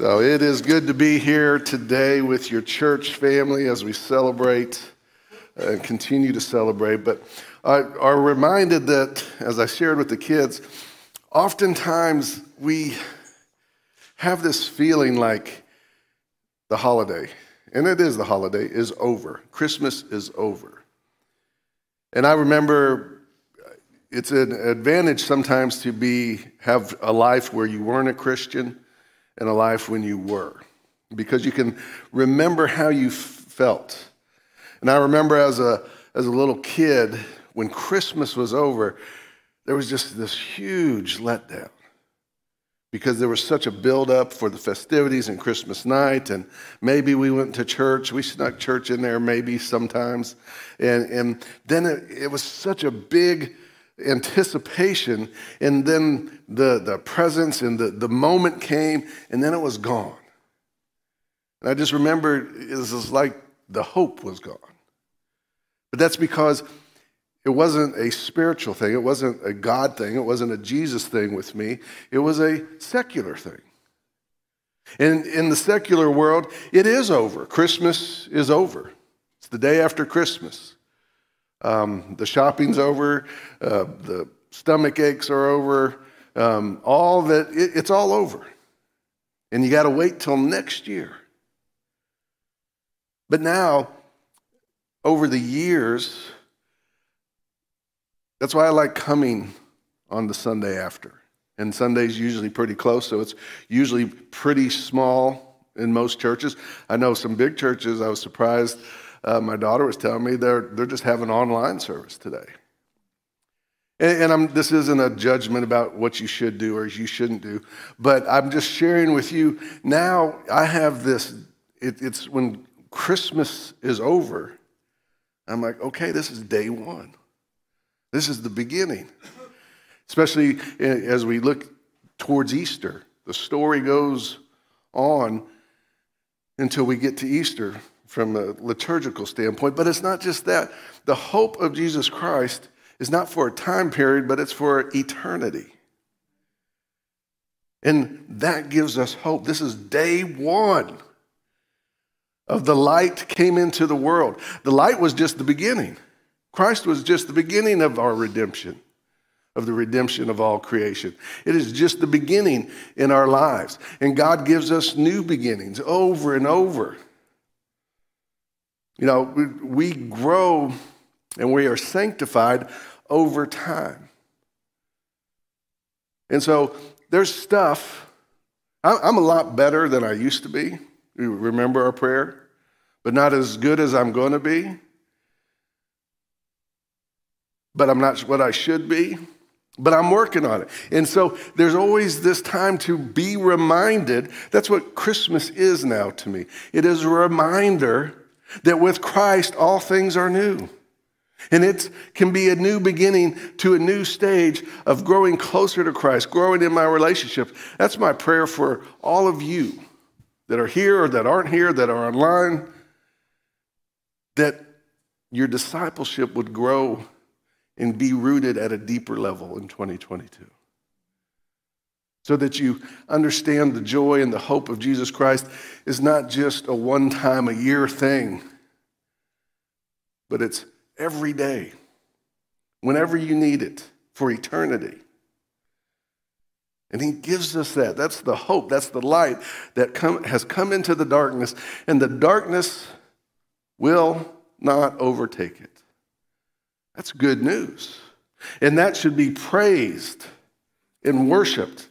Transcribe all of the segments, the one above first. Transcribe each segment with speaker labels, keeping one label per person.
Speaker 1: So it is good to be here today with your church family as we celebrate and continue to celebrate. But I are reminded that, as I shared with the kids, oftentimes we have this feeling like the holiday, and it is the holiday, is over. Christmas is over. And I remember it's an advantage sometimes to be have a life where you weren't a Christian and a life when you were, because you can remember how you felt. And I remember as a as a little kid when Christmas was over, there was just this huge letdown because there was such a buildup for the festivities and Christmas night, and maybe we went to church. We snuck church in there maybe sometimes, and and then it, it was such a big anticipation, and then the, the presents and the, the moment came, and then it was gone. And I just remember it was like the hope was gone. But that's because it wasn't a spiritual thing, it wasn't a God thing, it wasn't a Jesus thing with me, it was a secular thing. And in the secular world, it is over. Christmas is over. It's the day after Christmas. Um, the shopping's over, uh, the stomach aches are over, um, all that, it, it's all over. And you got to wait till next year. But now, over the years, that's why I like coming on the Sunday after. And Sunday's usually pretty close, so it's usually pretty small in most churches. I know some big churches, I was surprised uh, my daughter was telling me they're, they're just having online service today. And, and this isn't a judgment about what you should do or you shouldn't do, but I'm just sharing with you now I have this, it, it's when Christmas is over, I'm like, okay, this is day one. This is the beginning. Especially as we look towards Easter. The story goes on until we get to Easter from a liturgical standpoint. But it's not just that. The hope of Jesus Christ is not for a time period, but it's for eternity. And that gives us hope. This is day one of the light came into the world. The light was just the beginning. Christ was just the beginning of our redemption, of the redemption of all creation. It is just the beginning in our lives. And God gives us new beginnings over and over. You know, we, we grow and we are sanctified over time. And so there's stuff, I'm a lot better than I used to be. You remember our prayer? But not as good as I'm going to be. But I'm not what I should be. But I'm working on it. And so there's always this time to be reminded. That's what Christmas is now to me. It is a reminder that with Christ, all things are new. And it can be a new beginning to a new stage of growing closer to Christ, growing in my relationship. That's my prayer for all of you that are here or that aren't here, that are online, that your discipleship would grow and be rooted at a deeper level in 2022 so that you understand the joy and the hope of Jesus Christ is not just a one time a year thing, but it's every day, whenever you need it, for eternity. And he gives us that. That's the hope. That's the light that come, has come into the darkness, and the darkness will not overtake it. That's good news. And that should be praised and worshiped.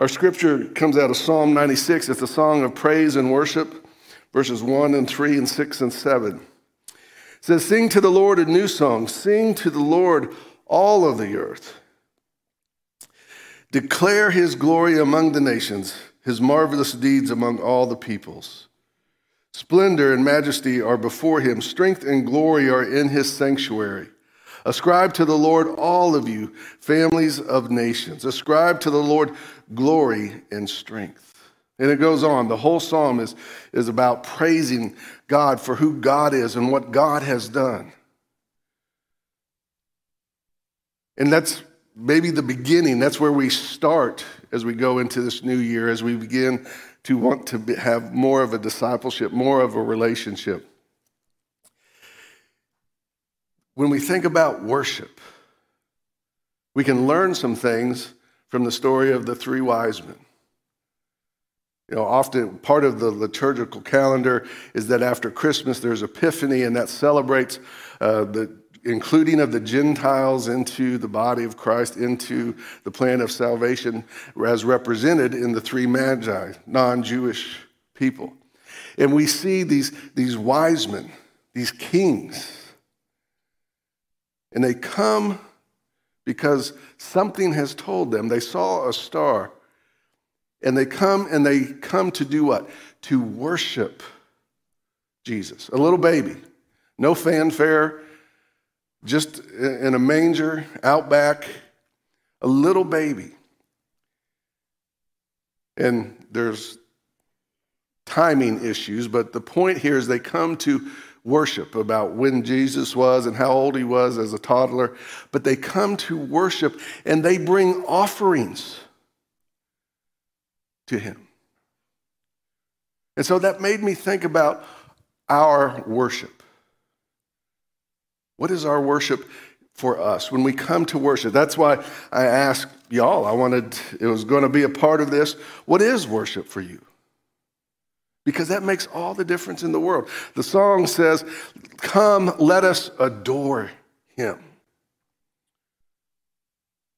Speaker 1: Our scripture comes out of Psalm 96. It's a song of praise and worship, verses 1 and 3 and 6 and 7. It says, Sing to the Lord a new song, sing to the Lord all of the earth. Declare his glory among the nations, his marvelous deeds among all the peoples. Splendor and majesty are before him, strength and glory are in his sanctuary. Ascribe to the Lord, all of you, families of nations. Ascribe to the Lord glory and strength. And it goes on. The whole psalm is, is about praising God for who God is and what God has done. And that's maybe the beginning. That's where we start as we go into this new year, as we begin to want to have more of a discipleship, more of a relationship. When we think about worship, we can learn some things from the story of the three wise men. You know, often part of the liturgical calendar is that after Christmas there's Epiphany, and that celebrates uh, the including of the Gentiles into the body of Christ, into the plan of salvation, as represented in the three magi, non Jewish people. And we see these, these wise men, these kings, and they come because something has told them. They saw a star, and they come and they come to do what? To worship Jesus, a little baby. No fanfare, just in a manger out back, a little baby. And there's timing issues, but the point here is they come to worship about when Jesus was and how old he was as a toddler, but they come to worship and they bring offerings to him. And so that made me think about our worship. What is our worship for us when we come to worship? That's why I asked y'all, I wanted, it was going to be a part of this. What is worship for you? Because that makes all the difference in the world. The song says, Come, let us adore him.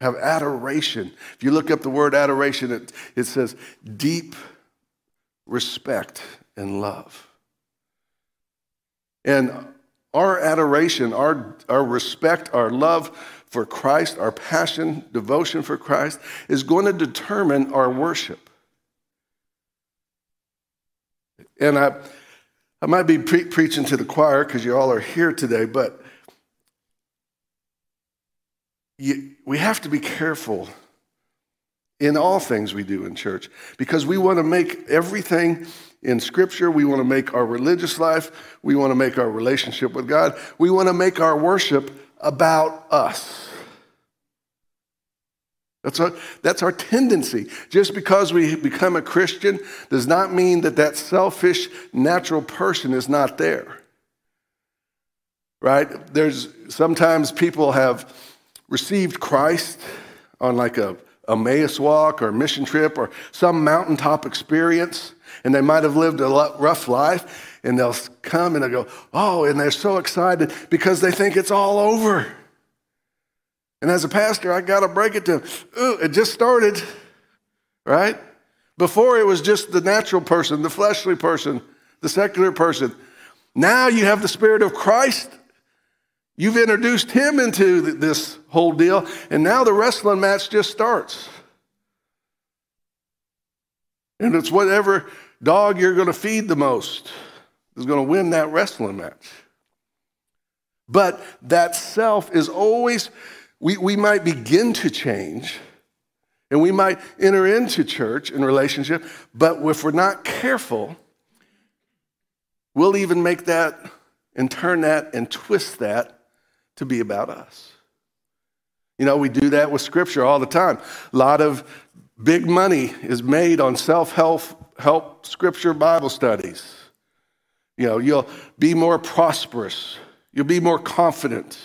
Speaker 1: Have adoration. If you look up the word adoration, it, it says deep respect and love. And our adoration, our, our respect, our love for Christ, our passion, devotion for Christ is going to determine our worship. And I, I might be pre- preaching to the choir because you all are here today, but you, we have to be careful in all things we do in church because we want to make everything in Scripture. We want to make our religious life, we want to make our relationship with God, we want to make our worship about us. That's our, that's our tendency. Just because we become a Christian does not mean that that selfish, natural person is not there. Right? There's sometimes people have received Christ on like a Emmaus walk or a mission trip or some mountaintop experience, and they might have lived a rough life, and they'll come and they'll go, oh, and they're so excited because they think it's all over. And as a pastor, I got to break it to them. Ooh, it just started, right? Before it was just the natural person, the fleshly person, the secular person. Now you have the Spirit of Christ. You've introduced him into this whole deal, and now the wrestling match just starts. And it's whatever dog you're going to feed the most is going to win that wrestling match. But that self is always, we, we might begin to change and we might enter into church and relationship, but if we're not careful, we'll even make that and turn that and twist that to be about us. You know, we do that with scripture all the time. A lot of big money is made on self help help scripture Bible studies. You know, you'll be more prosperous, you'll be more confident.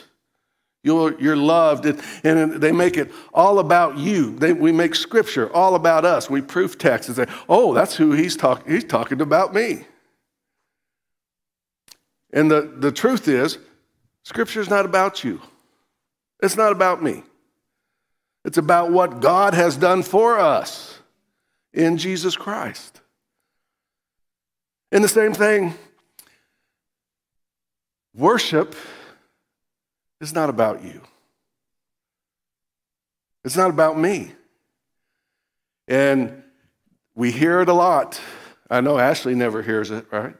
Speaker 1: You're, you're loved, and, they make it all about you. They, we make scripture all about us. We proof text and say, oh, that's who he's, talking. he's talking about me. And the, the truth is, scripture is not about you, it's not about me. It's about what God has done for us in Jesus Christ. And the same thing, worship is not about you. It's not about me. And we hear it a lot. I know Ashley never hears it, right?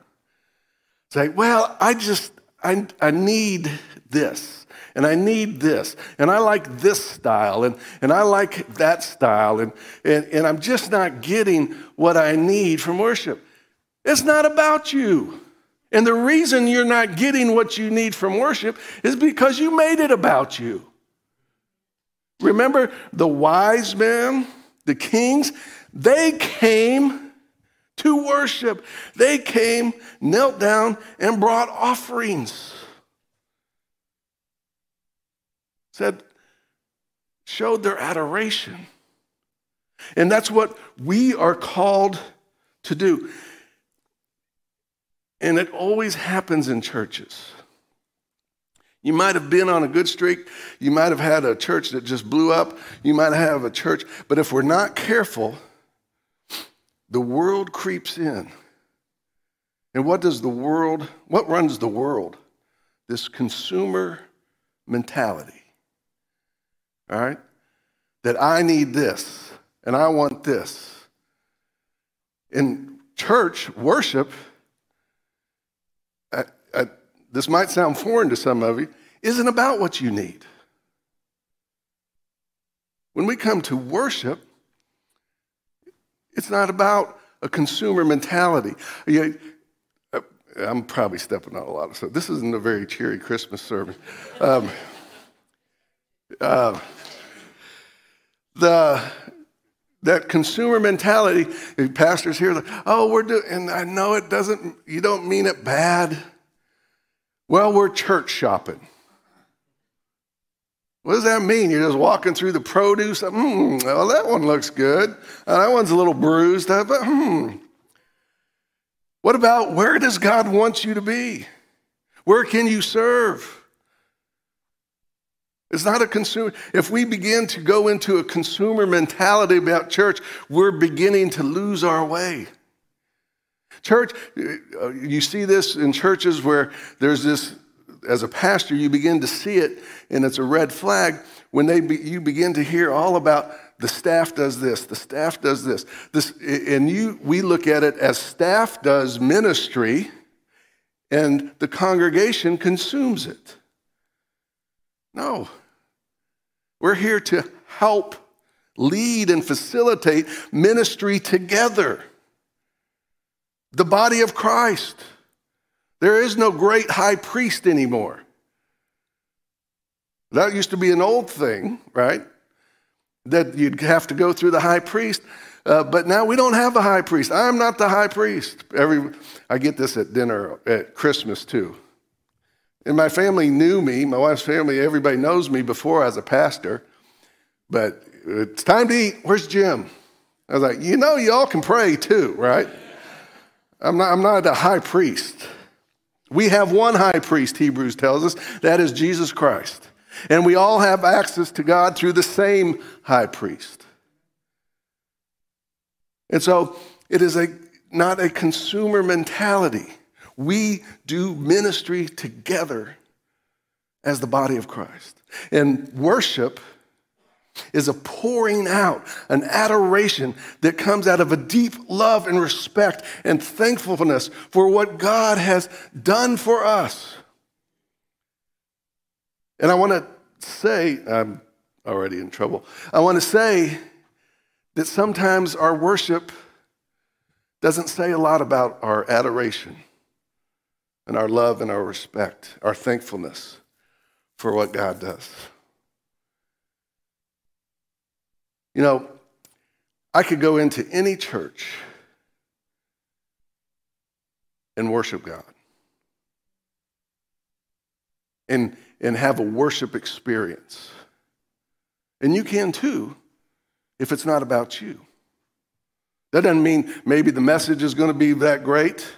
Speaker 1: Say, well, I just, I, I need this and I need this, and I like this style, and, and I like that style, and, and, and I'm just not getting what I need from worship. It's not about you. And the reason you're not getting what you need from worship is because you made it about you. Remember the wise men, the kings, they came to worship. They came, knelt down, and brought offerings. Said, showed their adoration. And that's what we are called to do. And it always happens in churches. You might have been on a good streak. You might have had a church that just blew up. You might have a church. But if we're not careful, the world creeps in. And what does the world, what runs the world? This consumer mentality. All right? That I need this and I want this. In church worship, I, I, this might sound foreign to some of you, isn't about what you need. When we come to worship, it's not about a consumer mentality. Uh, I'm probably stepping on a lot of stuff. This isn't a very cheery Christmas service. Um, uh, the that consumer mentality, pastors here, like, oh, we're doing, and I know it doesn't, you don't mean it bad. Well, we're church shopping. What does that mean? You're just walking through the produce. Hmm, well, that one looks good. Uh, that one's a little bruised. But, hmm. What about where does God want you to be? Where can you serve? It's not a consumer. If we begin to go into a consumer mentality about church, we're beginning to lose our way. Church, uh, you see this in churches where there's this, as a pastor, you begin to see it, and it's a red flag when they be, you begin to hear all about the staff does this, the staff does this, this, and you we look at it as staff does ministry, and the congregation consumes it. No, we're here to help lead and facilitate ministry together. The body of Christ. There is no great high priest anymore. That used to be an old thing, right? That you'd have to go through the high priest. Uh, but now we don't have a high priest. I'm not the high priest. Every, I get this at dinner at Christmas too. And my family knew me, my wife's family, everybody knows me before as a pastor. But it's time to eat. Where's Jim? I was like, you know, y'all can pray too, right? I'm not, I'm not a high priest. We have one high priest, Hebrews tells us, that is Jesus Christ. And we all have access to God through the same high priest. And so it is a, not a consumer mentality. We do ministry together as the body of Christ. And worship is a pouring out, an adoration that comes out of a deep love and respect and thankfulness for what God has done for us. And I want to say, I'm already in trouble. I want to say that sometimes our worship doesn't say a lot about our adoration and our love and our respect, our thankfulness for what God does. You know, I could go into any church and worship God and, and have a worship experience. And you can too if it's not about you. That doesn't mean maybe the message is going to be that great.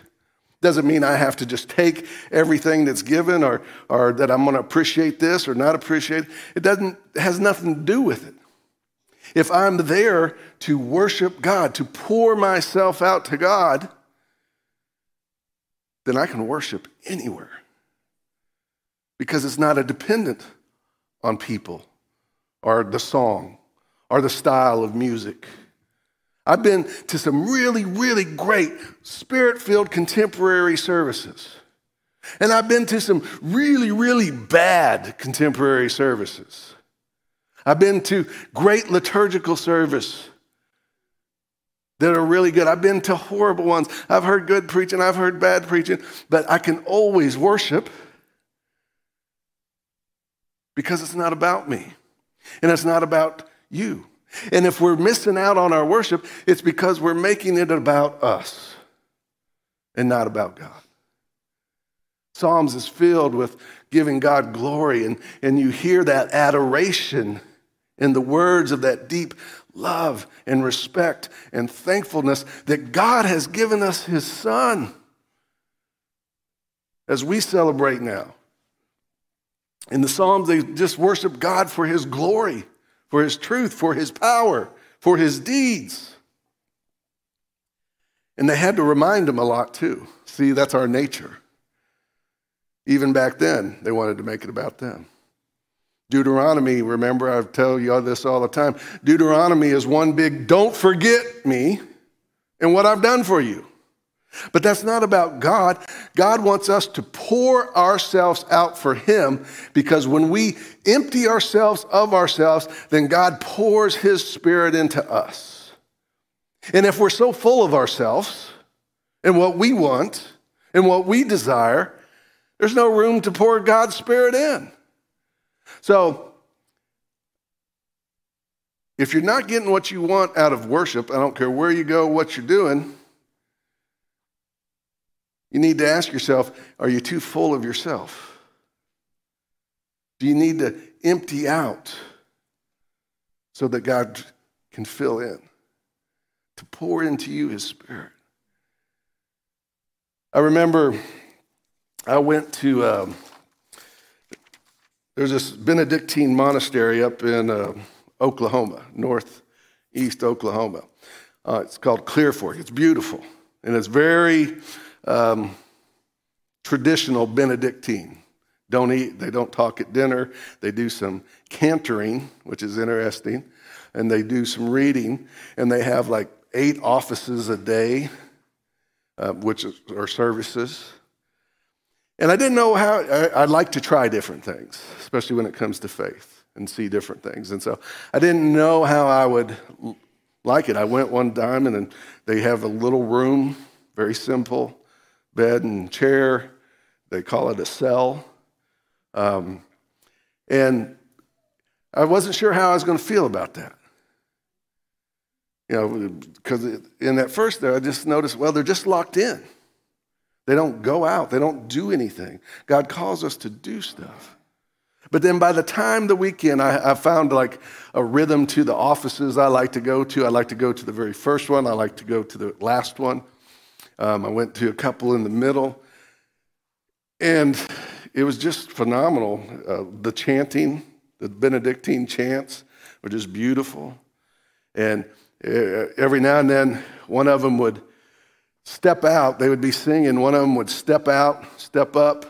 Speaker 1: Doesn't mean I have to just take everything that's given or, or that I'm going to appreciate this or not appreciate it. It doesn't it has nothing to do with it. If I'm there to worship God, to pour myself out to God, then I can worship anywhere because it's not a dependent on people or the song or the style of music. I've been to some really, really great spirit filled contemporary services. And I've been to some really, really bad contemporary services. I've been to great liturgical service that are really good. I've been to horrible ones. I've heard good preaching, I've heard bad preaching, but I can always worship because it's not about me and it's not about you. And if we're missing out on our worship, it's because we're making it about us. and not about God. Psalms is filled with giving God glory, and, and you hear that adoration in the words of that deep love and respect and thankfulness that God has given us His Son as we celebrate now. In the Psalms, they just worship God for His glory, for His truth, for His power, for His deeds. And they had to remind Him a lot too. See, that's our nature. Even back then, they wanted to make it about them. Deuteronomy, remember, I tell you all this all the time. Deuteronomy is one big don't forget me and what I've done for you. But that's not about God. God wants us to pour ourselves out for Him because when we empty ourselves of ourselves, then God pours His Spirit into us. And if we're so full of ourselves and what we want and what we desire, there's no room to pour God's Spirit in. So, if you're not getting what you want out of worship, I don't care where you go, what you're doing, you need to ask yourself are you too full of yourself? Do you need to empty out so that God can fill in, to pour into you his spirit? I remember I went to, um, there's this Benedictine monastery up in uh, Oklahoma, northeast Oklahoma. Uh, it's called Clear Fork. It's beautiful, and it's very um, traditional Benedictine. Don't eat, they don't talk at dinner. They do some cantoring, which is interesting, and they do some reading, and they have like eight offices a day, uh, which are services. And I didn't know how, I, would like to try different things, especially when it comes to faith and see different things. And so I didn't know how I would like it. I went one time and they have a little room, very simple bed and chair. They call it a cell. Um, and I wasn't sure how I was going to feel about that. You know, because in that first there, I just noticed, well, they're just locked in. They don't go out, they don't do anything. God calls us to do stuff. But then by the time the weekend, I, I, found like a rhythm to the offices I like to go to. I like to go to the very first one, I like to go to the last one. Um, I went to a couple in the middle. And it was just phenomenal. Uh, the chanting, the Benedictine chants were just beautiful. And uh, every now and then, one of them would step out. They would be singing. One of them would step out, step up,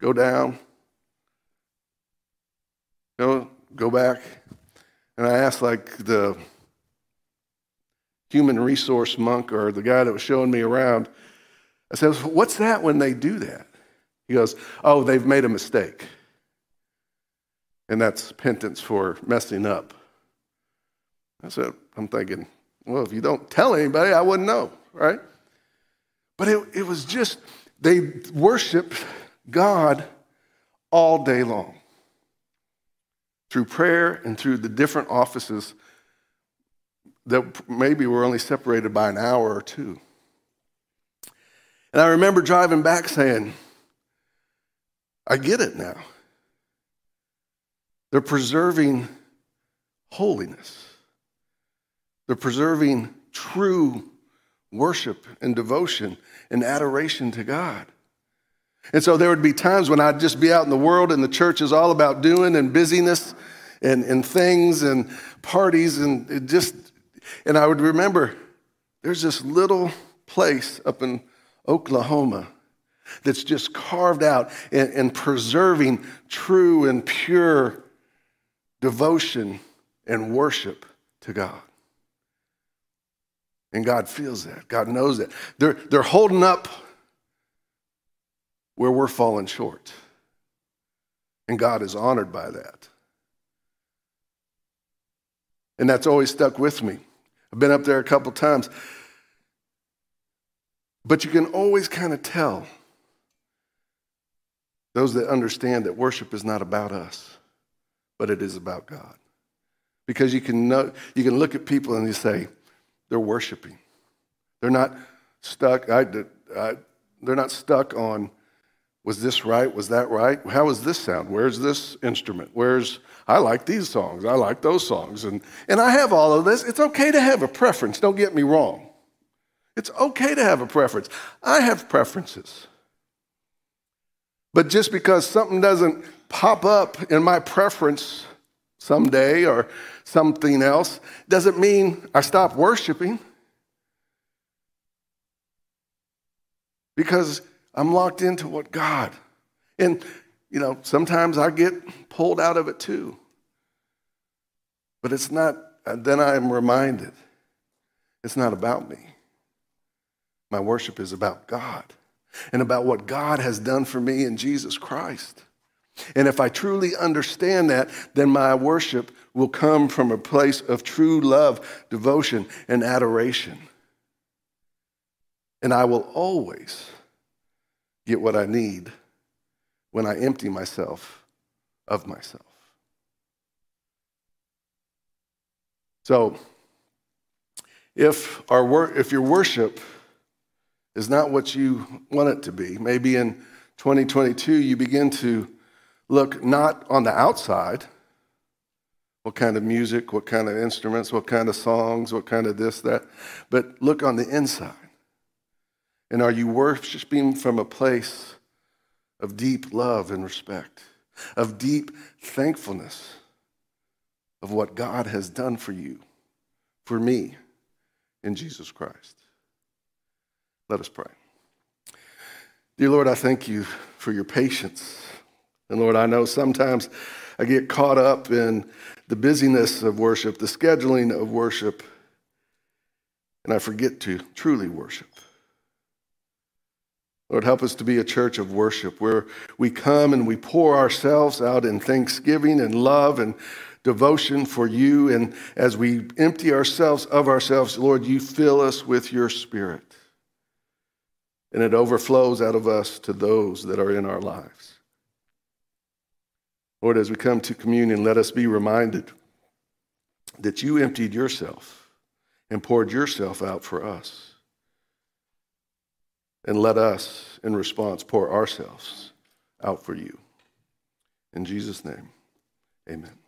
Speaker 1: go down, go, go back. And I asked, like, the human resource monk or the guy that was showing me around, I said, What's that when they do that? He goes, Oh, they've made a mistake. And that's penance for messing up. I said, I'm thinking, well, if you don't tell anybody, I wouldn't know, right? But it, it was just, they worshiped God all day long through prayer and through the different offices that maybe were only separated by an hour or two. And I remember driving back saying, I get it now. They're preserving holiness. They're preserving true worship and devotion and adoration to God. And so there would be times when I'd just be out in the world and the church is all about doing and busyness and, and things and parties and just, and I would remember there's this little place up in Oklahoma that's just carved out and, and preserving true and pure devotion and worship to God. And God feels that. God knows that. They're, they're holding up where we're falling short. And God is honored by that. And that's always stuck with me. I've been up there a couple times. But you can always kind of tell those that understand that worship is not about us, but it is about God. Because you can know, you can look at people and you say, they're worshiping. They're not stuck. I, I, they're not stuck on was this right? Was that right? How does this sound? Where's this instrument? Where's I like these songs. I like those songs. And, and I have all of this. It's okay to have a preference. Don't get me wrong. It's okay to have a preference. I have preferences. But just because something doesn't pop up in my preference someday or something else doesn't mean I stop worshiping. Because I'm locked into what God. And, you know, sometimes I get pulled out of it too. But it's not, uh, then I am reminded it's not about me. My worship is about God and about what God has done for me in Jesus Christ. And if I truly understand that, then my worship will come from a place of true love, devotion, and adoration. And I will always get what I need when I empty myself of myself. So, if, our wor- if your worship is not what you want it to be, maybe in 2022 you begin to look not on the outside what kind of music, what kind of instruments, what kind of songs, what kind of this, that, but look on the inside. And are you worshiping from a place of deep love and respect, of deep thankfulness of what God has done for you, for me, in Jesus Christ? Let us pray. Dear Lord, I thank you for your patience. And Lord, I know sometimes I get caught up in the busyness of worship, the scheduling of worship, and I forget to truly worship. Lord, help us to be a church of worship where we come and we pour ourselves out in thanksgiving and love and devotion for you. And as we empty ourselves of ourselves, Lord, you fill us with your spirit. And it overflows out of us to those that are in our lives. Lord, as we come to communion, let us be reminded that you emptied yourself and poured yourself out for us. And let us, in response, pour ourselves out for you. In Jesus' name, amen.